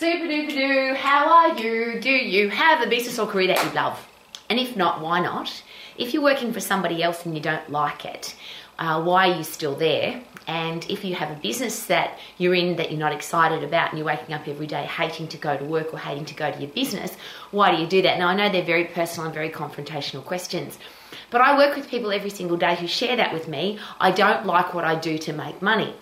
Super duper doo, how are you? Do you have a business or career that you love? And if not, why not? If you're working for somebody else and you don't like it, uh, why are you still there? And if you have a business that you're in that you're not excited about and you're waking up every day hating to go to work or hating to go to your business, why do you do that? Now, I know they're very personal and very confrontational questions, but I work with people every single day who share that with me. I don't like what I do to make money.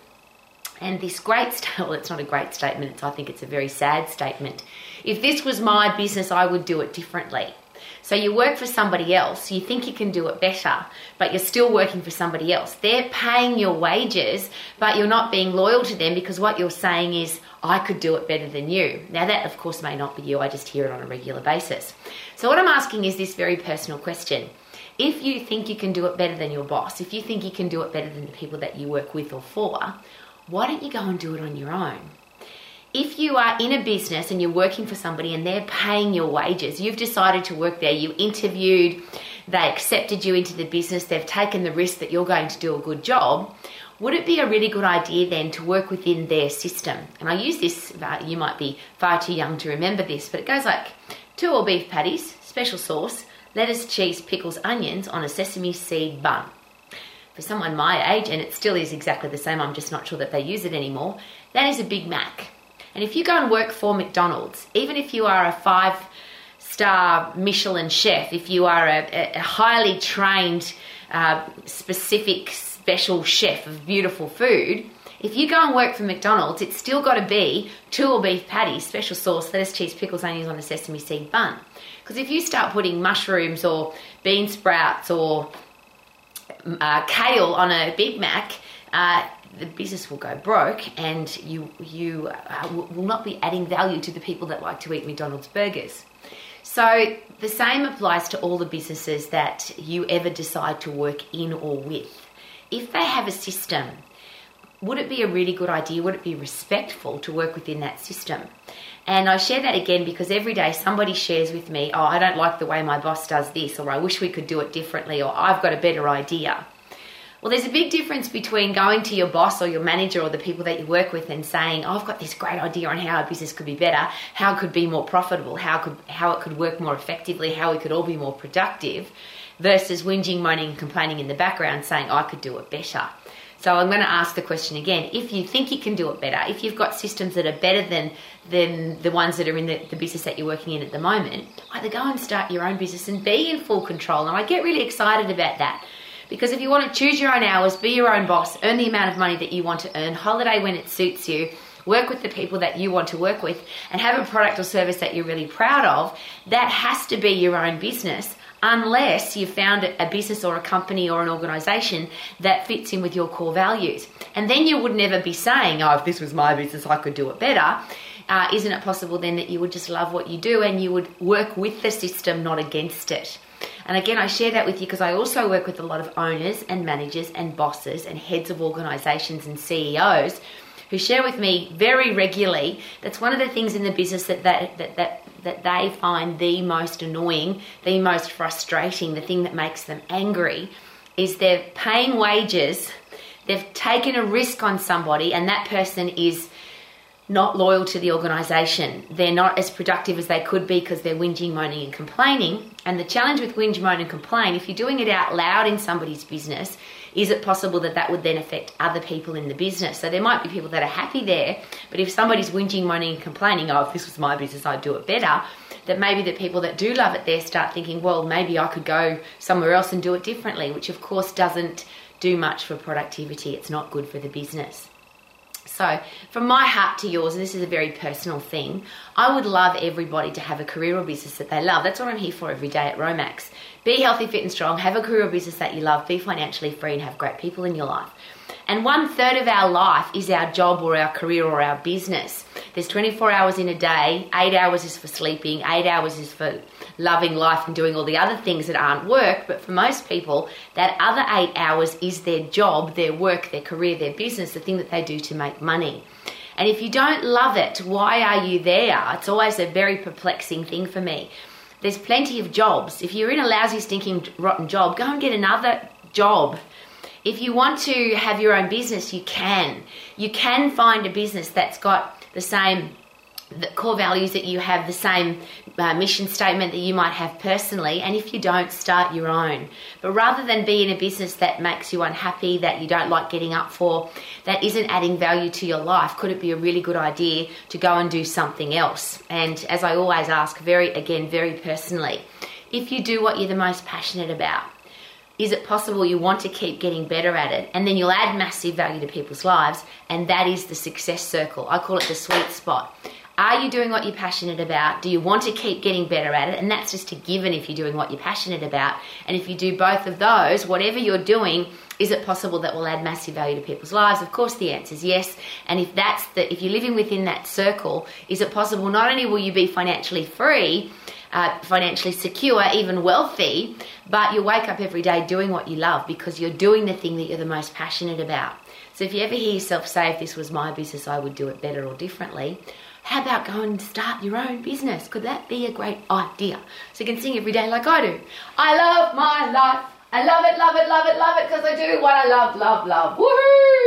And this great, st- well, it's not a great statement, it's, I think it's a very sad statement. If this was my business, I would do it differently. So you work for somebody else, you think you can do it better, but you're still working for somebody else. They're paying your wages, but you're not being loyal to them because what you're saying is, I could do it better than you. Now, that of course may not be you, I just hear it on a regular basis. So, what I'm asking is this very personal question. If you think you can do it better than your boss, if you think you can do it better than the people that you work with or for, why don't you go and do it on your own? If you are in a business and you're working for somebody and they're paying your wages, you've decided to work there, you interviewed, they accepted you into the business, they've taken the risk that you're going to do a good job, would it be a really good idea then to work within their system? And I use this, uh, you might be far too young to remember this, but it goes like two all beef patties, special sauce, lettuce, cheese, pickles, onions on a sesame seed bun for someone my age, and it still is exactly the same, I'm just not sure that they use it anymore, that is a Big Mac. And if you go and work for McDonald's, even if you are a five star Michelin chef, if you are a, a highly trained, uh, specific, special chef of beautiful food, if you go and work for McDonald's, it's still got to be two all beef patties, special sauce, lettuce, cheese, pickles, onions on a sesame seed bun. Because if you start putting mushrooms or bean sprouts or uh, kale on a Big Mac, uh, the business will go broke, and you you uh, will not be adding value to the people that like to eat McDonald's burgers. So the same applies to all the businesses that you ever decide to work in or with. If they have a system, would it be a really good idea? Would it be respectful to work within that system? And I share that again because every day somebody shares with me, oh, I don't like the way my boss does this, or I wish we could do it differently, or I've got a better idea. Well, there's a big difference between going to your boss or your manager or the people that you work with and saying, oh, I've got this great idea on how our business could be better, how it could be more profitable, how, could, how it could work more effectively, how we could all be more productive, versus whinging, moaning, and complaining in the background saying, I could do it better. So I'm going to ask the question again. If you think you can do it better, if you've got systems that are better than than the ones that are in the, the business that you're working in at the moment, either go and start your own business and be in full control. And I get really excited about that. Because if you want to choose your own hours, be your own boss, earn the amount of money that you want to earn, holiday when it suits you, work with the people that you want to work with, and have a product or service that you're really proud of, that has to be your own business unless you've found a business or a company or an organization that fits in with your core values. And then you would never be saying, oh, if this was my business, I could do it better. Uh, isn't it possible then that you would just love what you do and you would work with the system, not against it? And again, I share that with you because I also work with a lot of owners and managers and bosses and heads of organizations and CEOs who share with me very regularly that's one of the things in the business that, that, that, that that they find the most annoying, the most frustrating, the thing that makes them angry is they're paying wages, they've taken a risk on somebody, and that person is not loyal to the organisation. They're not as productive as they could be because they're whinging, moaning, and complaining. And the challenge with whinge, moan, and complain, if you're doing it out loud in somebody's business, is it possible that that would then affect other people in the business? So there might be people that are happy there, but if somebody's whinging, moaning, and complaining, oh, if this was my business, I'd do it better, that maybe the people that do love it there start thinking, well, maybe I could go somewhere else and do it differently, which of course doesn't do much for productivity. It's not good for the business. So, from my heart to yours, and this is a very personal thing, I would love everybody to have a career or business that they love. That's what I'm here for every day at Romax. Be healthy, fit, and strong, have a career or business that you love, be financially free, and have great people in your life. And one third of our life is our job or our career or our business. There's 24 hours in a day, eight hours is for sleeping, eight hours is for loving life and doing all the other things that aren't work. But for most people, that other eight hours is their job, their work, their career, their business, the thing that they do to make money. And if you don't love it, why are you there? It's always a very perplexing thing for me. There's plenty of jobs. If you're in a lousy, stinking, rotten job, go and get another job. If you want to have your own business, you can. You can find a business that's got the same the core values that you have the same uh, mission statement that you might have personally and if you don't start your own. But rather than be in a business that makes you unhappy that you don't like getting up for that isn't adding value to your life could it be a really good idea to go and do something else? And as i always ask very again very personally if you do what you're the most passionate about is it possible you want to keep getting better at it and then you'll add massive value to people's lives and that is the success circle i call it the sweet spot are you doing what you're passionate about? Do you want to keep getting better at it? And that's just a given if you're doing what you're passionate about. And if you do both of those, whatever you're doing, is it possible that will add massive value to people's lives? Of course, the answer is yes. And if that's the, if you're living within that circle, is it possible not only will you be financially free, uh, financially secure, even wealthy, but you'll wake up every day doing what you love because you're doing the thing that you're the most passionate about. So if you ever hear yourself say, if this was my business, I would do it better or differently, how about going and start your own business? Could that be a great idea? So you can sing every day like I do. I love my life. I love it, love it, love it, love it because I do what I love, love, love. Woohoo!